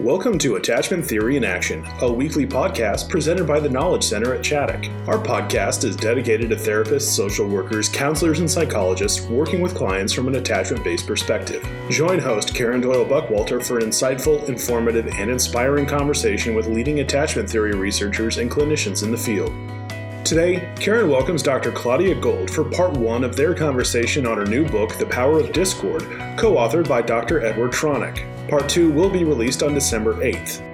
Welcome to Attachment Theory in Action, a weekly podcast presented by the Knowledge Center at Chaddock. Our podcast is dedicated to therapists, social workers, counselors, and psychologists working with clients from an attachment based perspective. Join host Karen Doyle Buckwalter for an insightful, informative, and inspiring conversation with leading attachment theory researchers and clinicians in the field. Today, Karen welcomes Dr. Claudia Gold for part one of their conversation on her new book, The Power of Discord, co authored by Dr. Edward Tronick. Part two will be released on December 8th.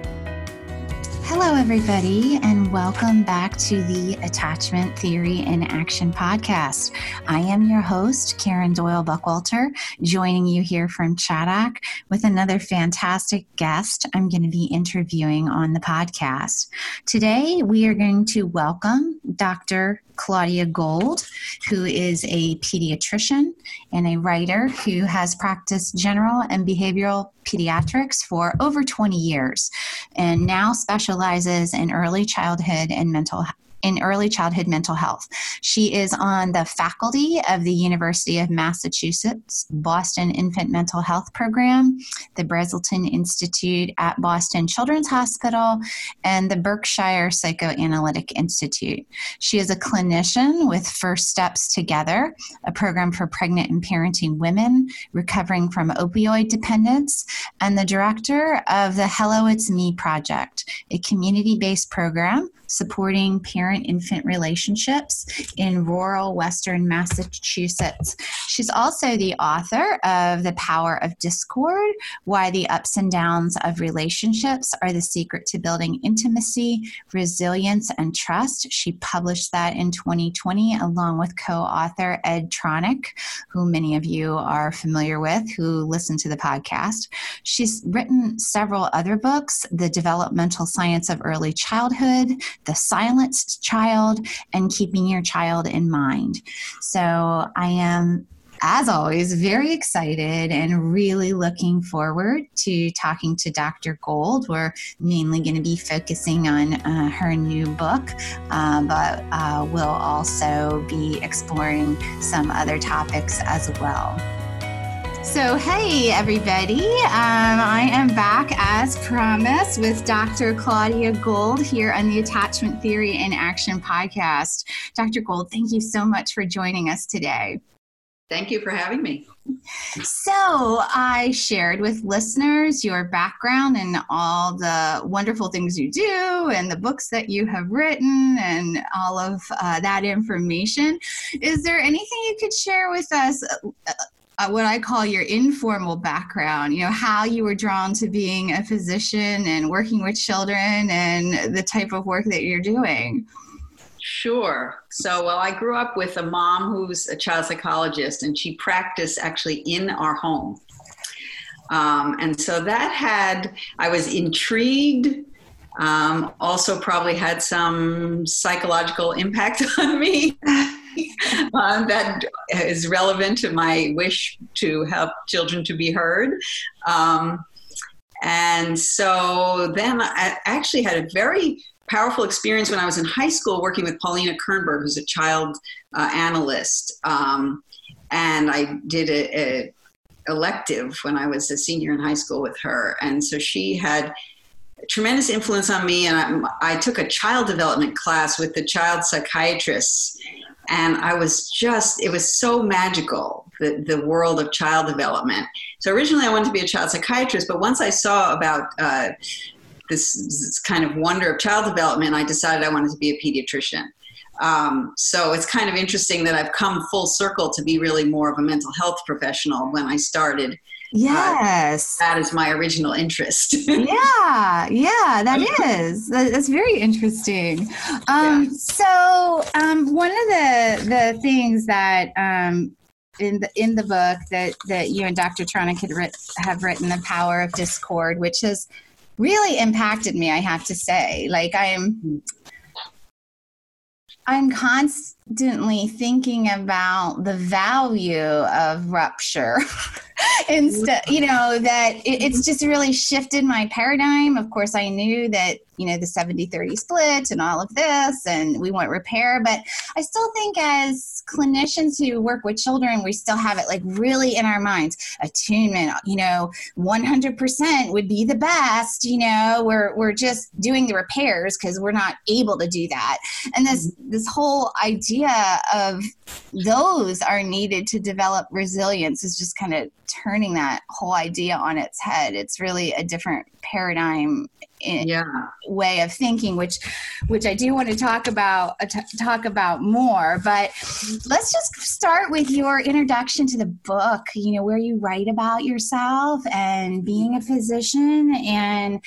Hello, everybody, and welcome back to the Attachment Theory in Action podcast. I am your host, Karen Doyle Buckwalter, joining you here from Chaddock with another fantastic guest I'm going to be interviewing on the podcast. Today, we are going to welcome Dr. Claudia Gold, who is a pediatrician and a writer who has practiced general and behavioral pediatrics for over 20 years and now specializes in early childhood and mental in early childhood mental health. She is on the faculty of the University of Massachusetts Boston Infant Mental Health Program, the Brazelton Institute at Boston Children's Hospital, and the Berkshire Psychoanalytic Institute. She is a clinician with First Steps Together, a program for pregnant and parenting women recovering from opioid dependence, and the director of the Hello It's Me project, a community based program supporting parent infant relationships in rural Western Massachusetts. She's also the author of The Power of Discord Why the Ups and Downs of Relationships Are the Secret to Building Intimacy, Resilience, and Trust. She published that in 2020 along with co author Ed Tronick, who many of you are familiar with who listen to the podcast. She's written several other books The Developmental Science of Early Childhood, the silenced child, and keeping your child in mind. So I am as always, very excited and really looking forward to talking to Dr. Gold. We're mainly going to be focusing on uh, her new book, uh, but uh, we'll also be exploring some other topics as well. So, hey, everybody. Um, I am back as promised with Dr. Claudia Gold here on the Attachment Theory in Action podcast. Dr. Gold, thank you so much for joining us today. Thank you for having me. So, I shared with listeners your background and all the wonderful things you do, and the books that you have written, and all of uh, that information. Is there anything you could share with us uh, what I call your informal background, you know, how you were drawn to being a physician and working with children and the type of work that you're doing. Sure. So, well, I grew up with a mom who's a child psychologist, and she practiced actually in our home. Um, and so that had, I was intrigued, um, also probably had some psychological impact on me. um, that is relevant to my wish to help children to be heard. Um, and so then I actually had a very powerful experience when I was in high school working with Paulina Kernberg, who's a child uh, analyst. Um, and I did a, a, elective when I was a senior in high school with her. And so she had tremendous influence on me. And I, I took a child development class with the child psychiatrists and I was just, it was so magical, the, the world of child development. So originally I wanted to be a child psychiatrist, but once I saw about uh, this, this, kind of wonder of child development, I decided I wanted to be a pediatrician. Um, so it's kind of interesting that I've come full circle to be really more of a mental health professional when I started yes. Uh, that is my original interest. yeah, yeah, that is. That's very interesting. Um, yeah. So, um, one of the the things that um, in the in the book that that you and Dr. Tronick had writ- have written, "The Power of Discord," which has really impacted me. I have to say, like I am. I'm constantly thinking about the value of rupture instead you know that it, it's just really shifted my paradigm. Of course i knew that you know the 70 30 split and all of this and we want repair but i still think as clinicians who work with children we still have it like really in our minds. Attunement you know 100% would be the best you know we're we're just doing the repairs because we're not able to do that. And this this whole idea of those are needed to develop resilience is just kind of turning that whole idea on its head it's really a different paradigm yeah. way of thinking which which i do want to talk about uh, t- talk about more but let's just start with your introduction to the book you know where you write about yourself and being a physician and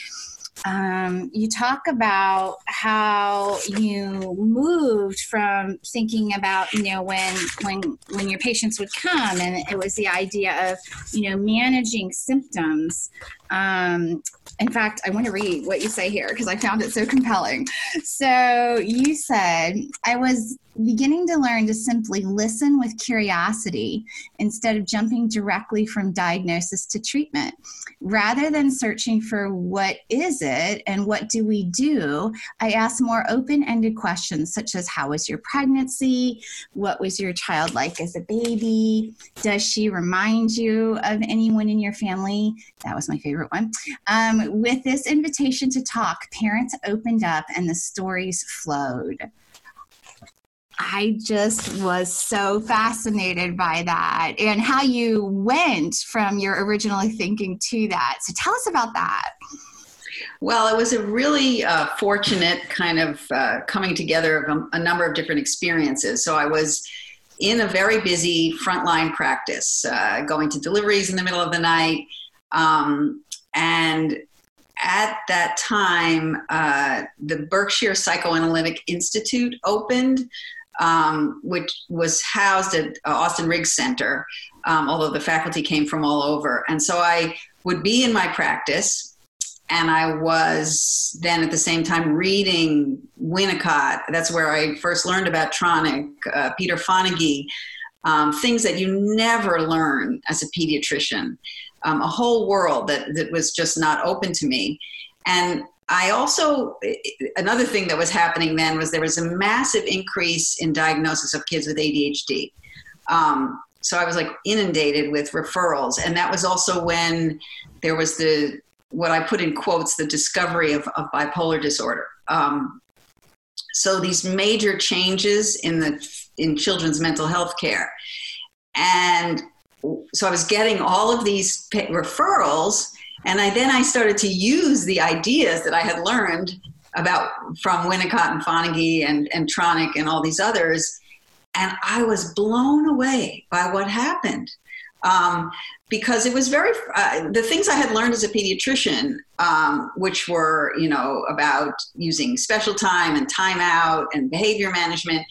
um, you talk about how you moved from thinking about you know when when when your patients would come and it was the idea of you know managing symptoms. Um, in fact i want to read what you say here because i found it so compelling. So you said i was beginning to learn to simply listen with curiosity instead of jumping directly from diagnosis to treatment. Rather than searching for what is it and what do we do, I ask more open ended questions such as How was your pregnancy? What was your child like as a baby? Does she remind you of anyone in your family? That was my favorite one. Um, with this invitation to talk, parents opened up and the stories flowed. I just was so fascinated by that and how you went from your original thinking to that. So tell us about that. Well, it was a really uh, fortunate kind of uh, coming together of a, a, number of different experiences. So I was in a very busy frontline practice, uh, going to deliveries in the middle of the night. Um, and at that time, uh, the Berkshire Psychoanalytic Institute opened um, which was housed at uh, Austin Riggs Center, um, although the faculty came from all over. And so I would be in my practice, and I was then at the same time reading Winnicott. That's where I first learned about Tronick, uh, Peter Fonagy, um, things that you never learn as a pediatrician, um, a whole world that, that was just not open to me. And I also, another thing that was happening then was there was a massive increase in diagnosis of kids with ADHD. Um, so I was like inundated with referrals. And that was also when there was the, what I put in quotes, the discovery of, of bipolar disorder. Um, so these major changes in the, in children's mental health care. And so I was getting all of these referrals and I then I started to use the ideas that I had learned about from Winnicott and Fonagy and, and Tronick and all these others. And I was blown away by what happened. Um, because it was very uh, the things I had learned as a pediatrician, um, which were you know about using special time and timeout and behavior management,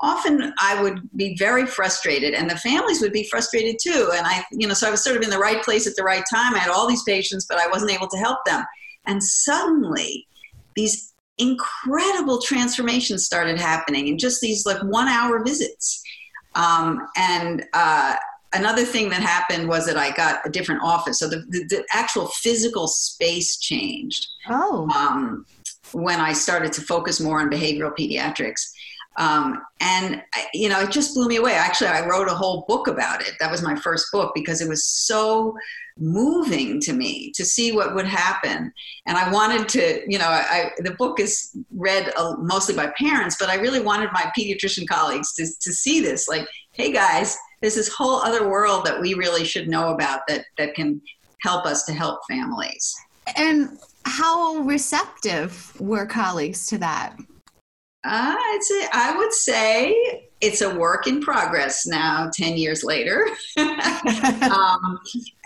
often I would be very frustrated, and the families would be frustrated too. And I, you know, so I was sort of in the right place at the right time. I had all these patients, but I wasn't able to help them. And suddenly, these incredible transformations started happening in just these like one hour visits. Um, and uh, another thing that happened was that I got a different office. So the, the, the actual physical space changed. Oh. Um, when I started to focus more on behavioral pediatrics. Um, and you know, it just blew me away. Actually, I wrote a whole book about it. That was my first book because it was so moving to me to see what would happen. And I wanted to, you know, I, the book is read uh, mostly by parents, but I really wanted my pediatrician colleagues to, to see this. Like, hey guys, there's this whole other world that we really should know about that that can help us to help families. And how receptive were colleagues to that? Uh, I'd say I would say it's a work in progress now, ten years later, um,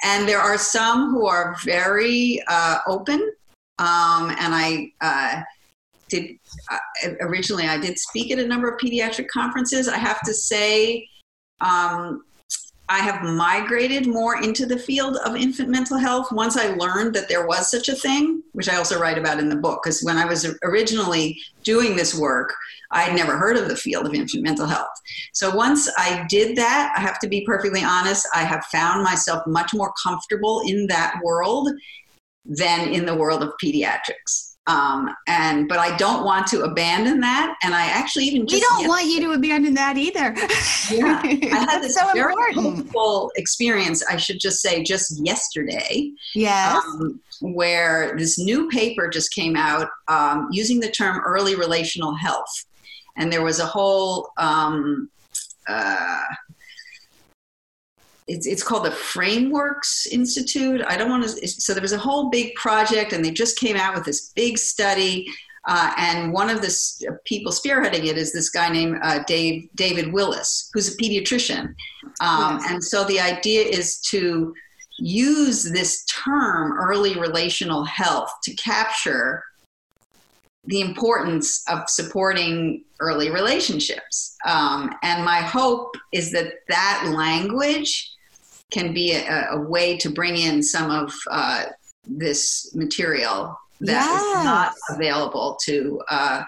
and there are some who are very uh, open. Um, and I uh, did uh, originally I did speak at a number of pediatric conferences. I have to say, um, I have migrated more into the field of infant mental health once I learned that there was such a thing, which I also write about in the book. Because when I was originally doing this work, I had never heard of the field of infant mental health. So once I did that, I have to be perfectly honest, I have found myself much more comfortable in that world than in the world of pediatrics. Um, and but I don't want to abandon that. And I actually even just we don't want you to abandon that either. yeah, I had this so very hopeful experience. I should just say, just yesterday. Yes. Um, where this new paper just came out um, using the term early relational health, and there was a whole. Um, uh, it's, it's called the Frameworks Institute. I don't want to, so there was a whole big project, and they just came out with this big study. Uh, and one of the people spearheading it is this guy named uh, Dave, David Willis, who's a pediatrician. Um, yes. And so the idea is to use this term, early relational health, to capture the importance of supporting early relationships. Um, and my hope is that that language can be a, a way to bring in some of uh, this material that yes. is not available to uh,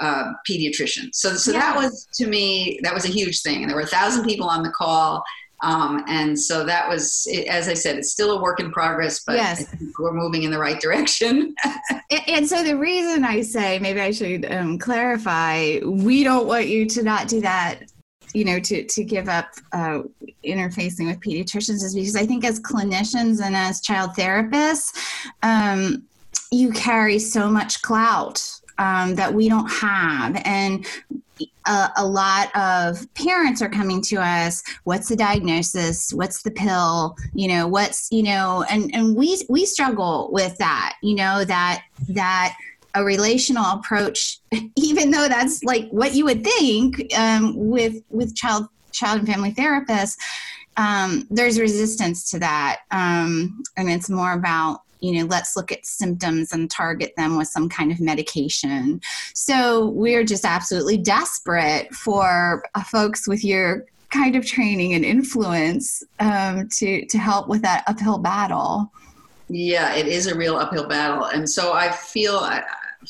uh, pediatricians. So, so yes. that was to me that was a huge thing. And there were a thousand people on the call. Um, and so that was, as I said, it's still a work in progress, but yes. we're moving in the right direction. and, and, so the reason I say, maybe I should um, clarify, we don't want you to not do that you know to to give up uh, interfacing with pediatricians is because I think as clinicians and as child therapists, um, you carry so much clout um, that we don't have, and a, a, lot of parents are coming to us. What's the diagnosis? What's the pill? You know, what's you know, and and we we struggle with that. You know that that a relational approach, even though that's like what you would think um, with with child child and family therapists. Um, there's resistance to that, um, and it's more about you know let's look at symptoms and target them with some kind of medication. So we're just absolutely desperate for uh, folks with your kind of training and influence um, to to help with that uphill battle. Yeah, it is a real uphill battle, and so I feel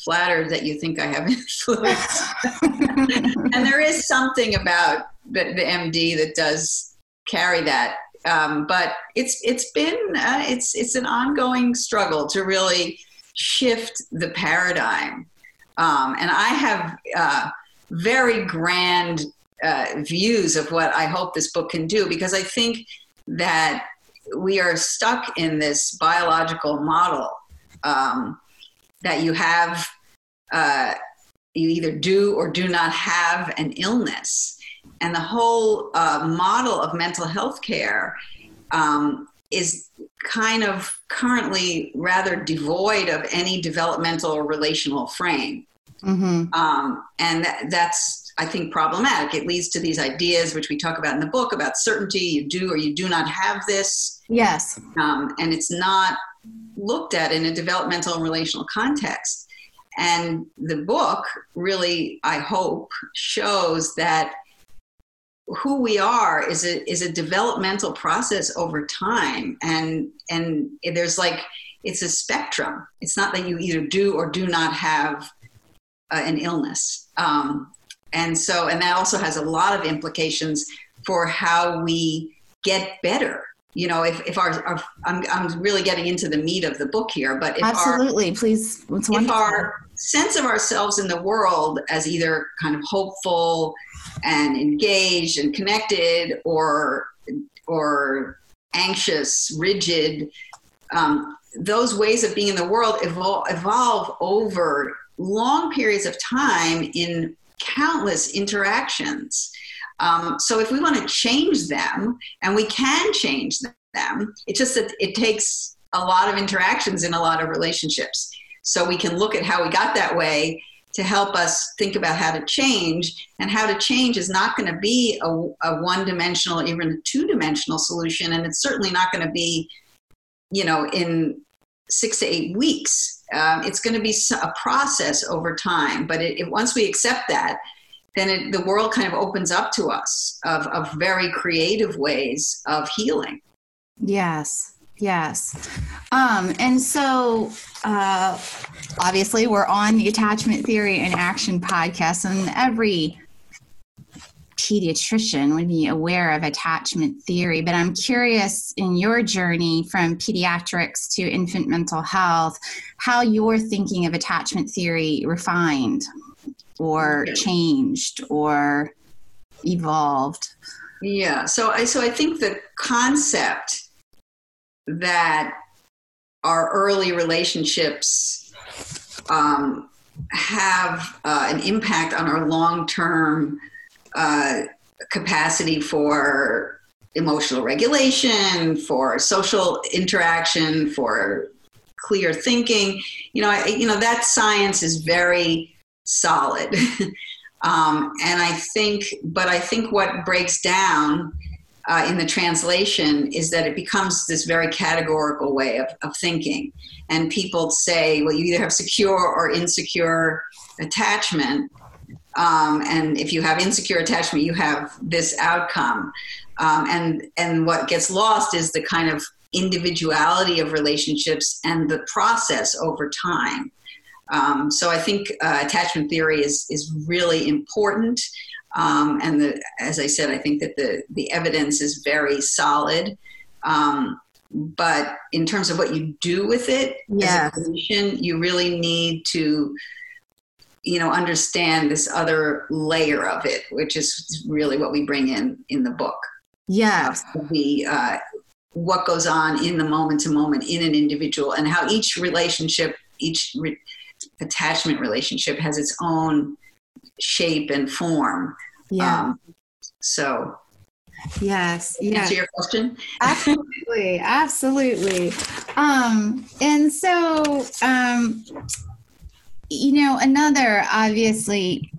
flattered that you think I have influence. and there is something about the, the, MD that does carry that. Um, but it's it's been uh, it's it's an ongoing struggle to really shift the paradigm. Um, and I have uh, very grand uh, views of what I hope this book can do because I think that we are stuck in this biological model um, that you have uh, you either do or do not have an illness. And the whole uh, model of mental health care um, is kind of currently rather devoid of any developmental or relational frame. Mm-hmm. um, and that, that's i think problematic. It leads to these ideas which we talk about in the book about certainty you do or you do not have this. Yes. Um, and it's not looked at in a developmental and relational context. And the book really, I hope, shows that who we are is a is a developmental process over time, and and there's like it's a spectrum. It's not that you either do or do not have uh, an illness, um, and so and that also has a lot of implications for how we get better you know, if, if our, our I'm, I'm really getting into the meat of the book here, but if absolutely, our, please, if our sense of ourselves in the world as either kind of hopeful and engaged and connected, or or anxious, rigid, um, those ways of being in the world evolve, evolve over long periods of time in countless interactions. Um, so if we want to change them, and we can change them, it's just that it takes a lot of interactions in a lot of relationships. So we can look at how we got that way to help us think about how to change. And how to change is not going to be a, a one dimensional, even a two dimensional solution. And it's certainly not going to be, you know, in six to eight weeks. Um, it's going to be a process over time. But it, it, once we accept that, then it, the world kind of opens up to us of, of very creative ways of healing. Yes, yes. Um, and so, uh, obviously, we're on the Attachment Theory in Action podcast, and every pediatrician would be aware of attachment theory. But I'm curious in your journey from pediatrics to infant mental health, how you're thinking of attachment theory refined or changed or evolved. Yeah. So I so I think the concept that our early relationships um, have uh, an impact on our long term uh, capacity for emotional regulation, for social interaction, for clear thinking. You know, I, you know that science is very solid, um, and I think, but I think what breaks down uh, in the translation is that it becomes this very categorical way of, of thinking, and people say, well, you either have secure or insecure attachment um, and if you have insecure attachment, you have this outcome. Um, and and what gets lost is the kind of individuality of relationships and the process over time. Um, so I think uh, attachment theory is is really important. Um, and the, as I said, I think that the the evidence is very solid. Um, but in terms of what you do with it yes. as a clinician, you really need to you know understand this other layer of it which is really what we bring in in the book yes the uh, what goes on in the moment to moment in an individual and how each relationship each re- attachment relationship has its own shape and form. Yeah. Um, so yes yeah. answer your question? Absolutely absolutely. Um and so um you know, another obviously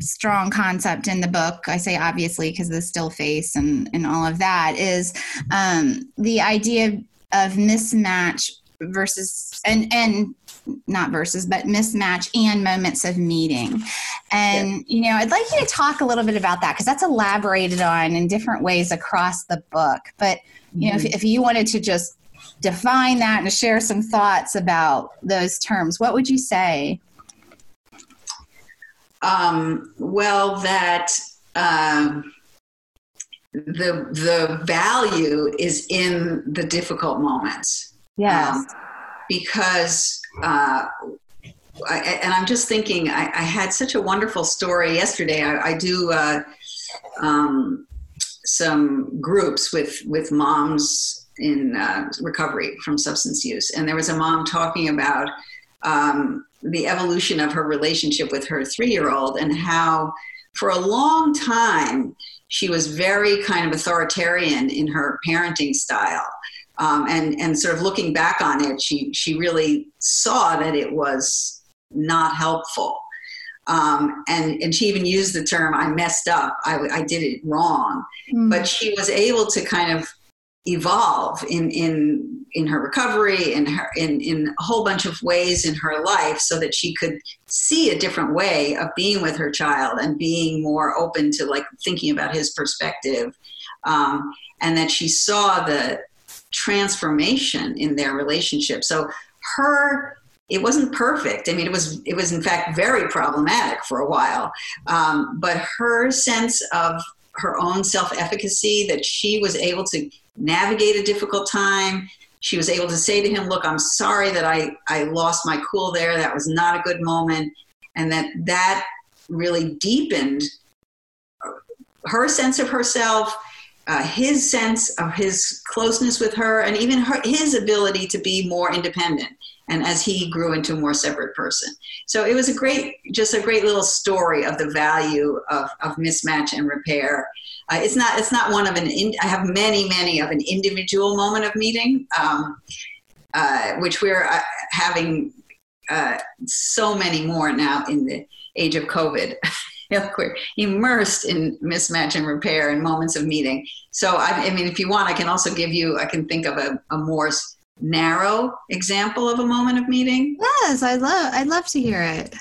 strong concept in the book i say obviously because the still face and and all of that is um, the idea of mismatch versus and and not versus but mismatch and moments of meeting and yeah. you know i'd like you to talk a little bit about that because that's elaborated on in different ways across the book but you know mm-hmm. if, if you wanted to just define that and share some thoughts about those terms, what would you say? Um, well, that um, the the value is in the difficult moments. Yes, um, because. Uh, I, and I'm just thinking, I, I, had such a wonderful story yesterday. I, I do uh, um, some groups with with moms in uh, recovery from substance use. And there was a mom talking about um, the evolution of her relationship with her three year old and how, for a long time, she was very kind of authoritarian in her parenting style. Um, and, and sort of looking back on it, she, she really saw that it was not helpful. Um, and, and she even used the term, I messed up, I, I did it wrong. Mm. But she was able to kind of evolve in in in her recovery in her in in a whole bunch of ways in her life so that she could see a different way of being with her child and being more open to like thinking about his perspective um, and that she saw the transformation in their relationship so her it wasn't perfect i mean it was it was in fact very problematic for a while um, but her sense of her own self efficacy that she was able to navigate a difficult time. She was able to say to him, Look, I'm sorry that I, I lost my cool there. That was not a good moment. And that that really deepened her sense of herself, uh, his sense of his closeness with her, and even her, his ability to be more independent. And as he grew into a more separate person. So it was a great, just a great little story of the value of, of mismatch and repair uh, it's not it's not one of an. In, I have many many of an individual moment of meeting, um, uh, which we're uh, having uh, so many more now in the age of COVID. we're immersed in mismatch and repair and moments of meeting. So I, I, mean, if you want, I can also give you. I can think of a, a more narrow example of a moment of meeting. Yes, I love. I'd love to hear it.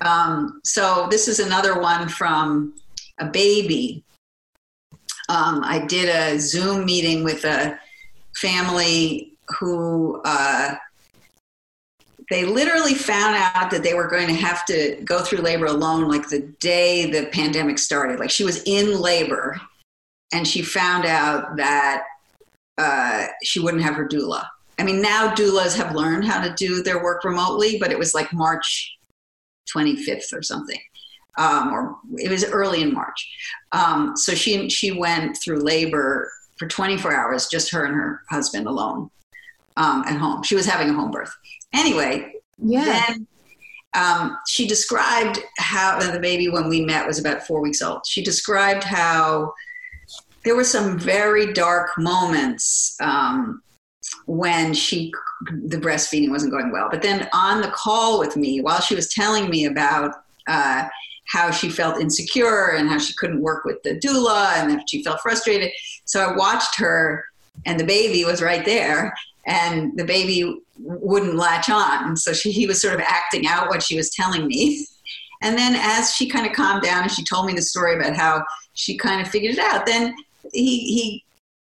Um, so this is another one from a baby. Um, I did a Zoom meeting with a family who uh, they literally found out that they were going to have to go through labor alone like the day the pandemic started. Like she was in labor and she found out that uh, she wouldn't have her doula. I mean, now doulas have learned how to do their work remotely, but it was like March 25th or something. Um, or it was early in March. Um, so she she went through labor for 24 hours, just her and her husband alone um, at home. She was having a home birth. Anyway, Yeah. then um, she described how the baby when we met was about four weeks old. She described how there were some very dark moments um, when she the breastfeeding wasn't going well. But then on the call with me, while she was telling me about uh, how she felt insecure and how she couldn't work with the doula and that she felt frustrated, so I watched her, and the baby was right there, and the baby wouldn't latch on. So she, he was sort of acting out what she was telling me. And then as she kind of calmed down and she told me the story about how she kind of figured it out, then he, he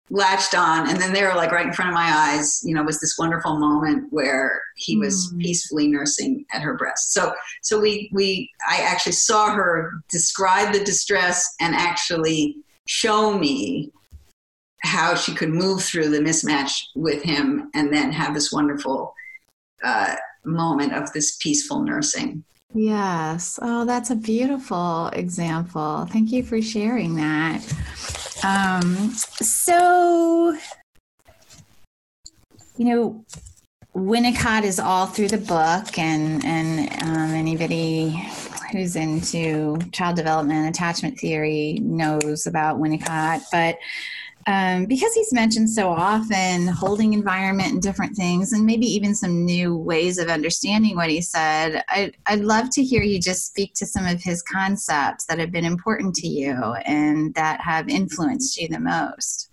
latched on. And then they were like right in front of my eyes, you know, was this wonderful moment where he was Mm. peacefully nursing at her breast. So, so we, we, I actually saw her describe the distress and actually show me how she could move through the mismatch with him and then have this wonderful uh, moment of this peaceful nursing. Yes. Oh, that's a beautiful example. Thank you for sharing that. Um, so, you know, Winnicott is all through the book, and and um, anybody who's into child development and attachment theory knows about Winnicott, but um, because he's mentioned so often holding environment and different things and maybe even some new ways of understanding what he said I'd, I'd love to hear you just speak to some of his concepts that have been important to you and that have influenced you the most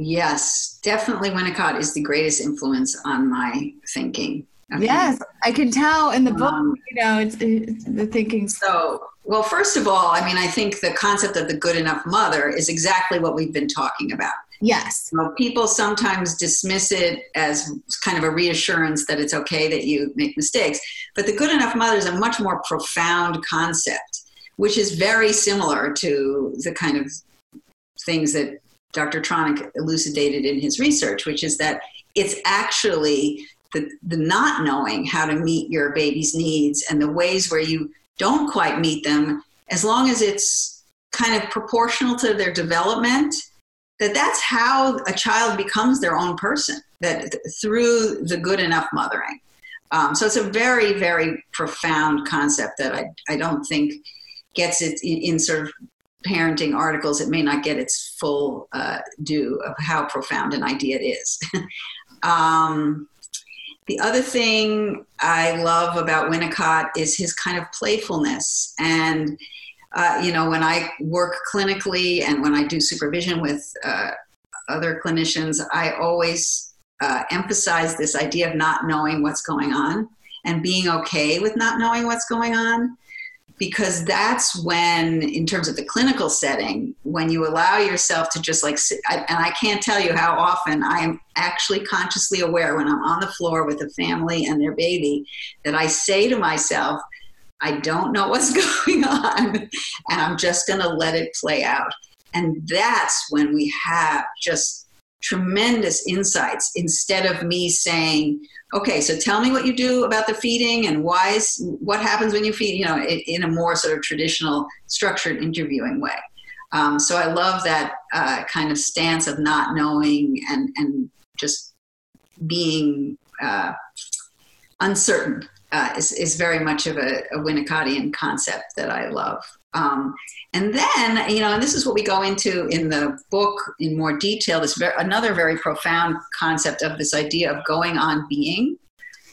Yes, definitely Winnicott is the greatest influence on my thinking. him. yes i can tell in the book Um, you know it's, it's the thinking So, well, first of all, I mean, I think the concept of the good enough mother is exactly what we've been talking about. yes You know, people sometimes dismiss it as kind of a reassurance that it's okay that you make mistakes. But the good enough mother is a much more profound concept, which is very similar to the kind of things that Dr. Tronick elucidated in his research, which is that it's actually the, the not knowing how to meet your baby's needs and the ways where you don't quite meet them, as long as it's kind of proportional to their development that that's how a child becomes their own person that through the good enough mothering. Um, so it's a very very profound concept that i, I don't think gets it in, in sort of parenting articles. It may not get its full uh, due of how profound an idea it is. Um, the other thing i love about winnicott is his kind of playfulness and uh, you know, when I work clinically and when I do supervision with uh, other clinicians, I always uh, emphasize this idea of not knowing what's going on and being okay with not knowing what's going on. Because that's when, in terms of the clinical setting, when you allow yourself to just like sit, I, and I can't tell you how often I am actually consciously aware when I'm on the floor with a family and their baby that I say to myself, I don't know what's going on, and I'm just going to let it play out. And that's when we have just tremendous insights instead of me saying, okay, so tell me what you do about the feeding and why is, what happens when you feed, you know, in, a more sort of traditional structured interviewing way. Um, so I love that uh, kind of stance of not knowing and, and just being uh, uncertain uh, is, is very much of a, a Winnicottian concept that I love. Um, and then, you know, and this is what we go into in the book in more detail. This ver- another very profound concept of this idea of going on being.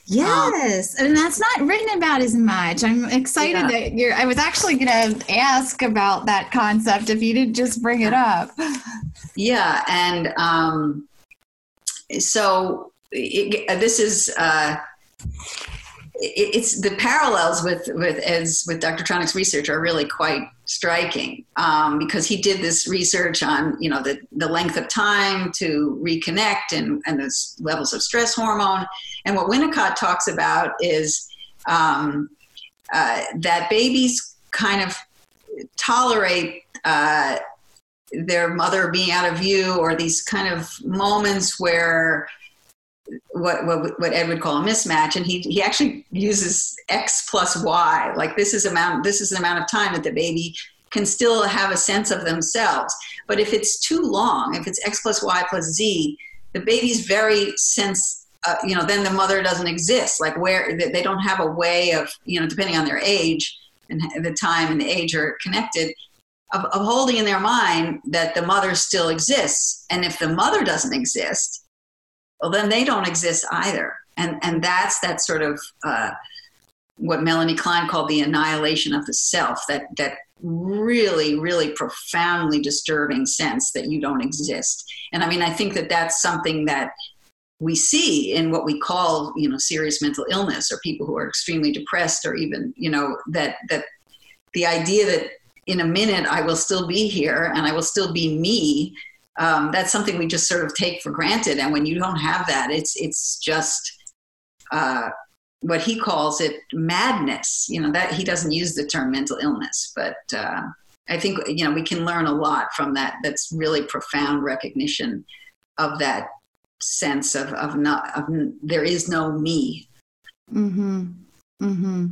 Yes, and that's not written about as much. I'm excited Yeah. that you're. I was actually going to ask about that concept if you didn't just bring it up. Yeah, and um, so it, this is uh, it's the parallels with with as with Dr. Tronick's research are really quite striking um, because he did this research on you know the the length of time to reconnect and and the levels of stress hormone and what Winnicott talks about is um, uh, that babies kind of tolerate uh, their mother being out of view or these kind of moments where what, what what Ed would call a mismatch, and he he actually uses x plus y. Like this is amount this is the amount of time that the baby can still have a sense of themselves. But if it's too long, if it's x plus y plus z, the baby's very sense. Uh, you know, then the mother doesn't exist. Like where they don't have a way of you know, depending on their age and the time and the age are connected. Of, of holding in their mind that the mother still exists. And if the mother doesn't exist, well then they don't exist either. And and that's that sort of uh, what melanie klein called the annihilation of the self that that really really profoundly disturbing sense that you don't exist. And i mean i think that that's something that we see in what we call you know serious mental illness or people who are extremely depressed or even you know that that the idea that in a minute i will still be here and i will still be me um, that's something we just sort of take for granted. And when you don't have that, it's it's just uh, what he calls it madness. You know that he doesn't use the term mental illness, but uh, I think you know we can learn a lot from that. That's really profound recognition of that sense of of not of there is no me. Hmm. Hmm.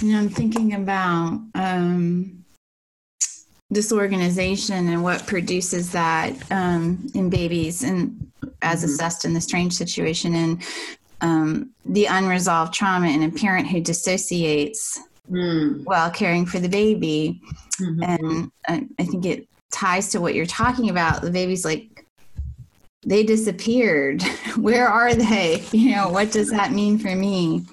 You know, I'm thinking about. Um, disorganization and what produces that um, in babies and as mm-hmm. assessed in the strange situation and um, the unresolved trauma in a parent who dissociates mm. while caring for the baby mm-hmm. and I, I think it ties to what you're talking about the baby's like they disappeared where are they you know what does that mean for me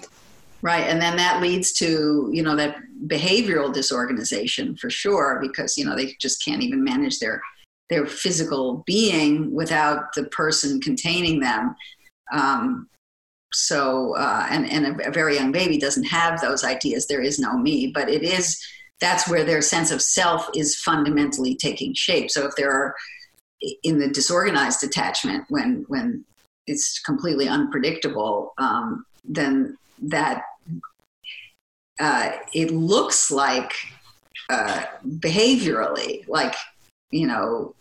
right and then that leads to you know that behavioral disorganization for sure because you know they just can't even manage their their physical being without the person containing them. Um, so uh, and, and a, a, very young baby doesn't have those ideas. There is no me but it is that's where their sense of self is fundamentally taking shape. So if there are in the disorganized attachment when when it's completely unpredictable um, then that uh, it looks like uh, behaviorally, like, you know,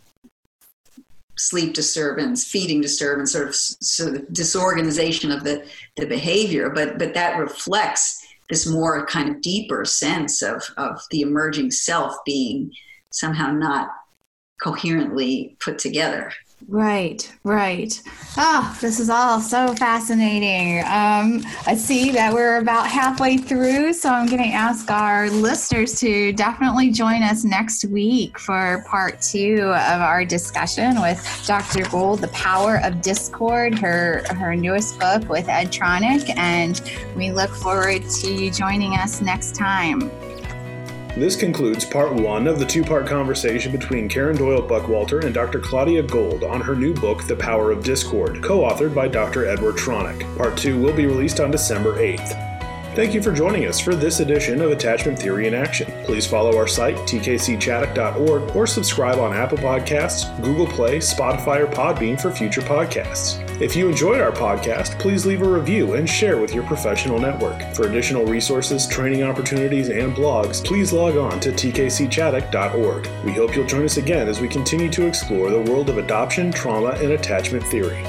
sleep disturbance, feeding disturbance, sort of sort of disorganization of the, the behavior, but but that reflects this more kind of deeper sense of, of the emerging self being somehow not coherently put together. Right, right. Oh, this is all so fascinating. Um, I see that we're about halfway through, so I'm going to ask our listeners to definitely join us next week for part two of our discussion with Dr. Gold, The Power of Discord, her, her newest book with Ed Tronick, and we look forward to you joining us next time. This concludes part one of the two part conversation between Karen Doyle Buckwalter and Dr. Claudia Gold on her new book, The Power of Discord, co authored by Dr. Edward Tronick. Part two will be released on December 8th. Thank you for joining us for this edition of Attachment Theory in Action. Please follow our site, tkcchaddock.org, or subscribe on Apple Podcasts, Google Play, Spotify, or Podbean for future podcasts. If you enjoyed our podcast, please leave a review and share with your professional network. For additional resources, training opportunities, and blogs, please log on to tkcchaddock.org. We hope you'll join us again as we continue to explore the world of adoption, trauma, and attachment theory.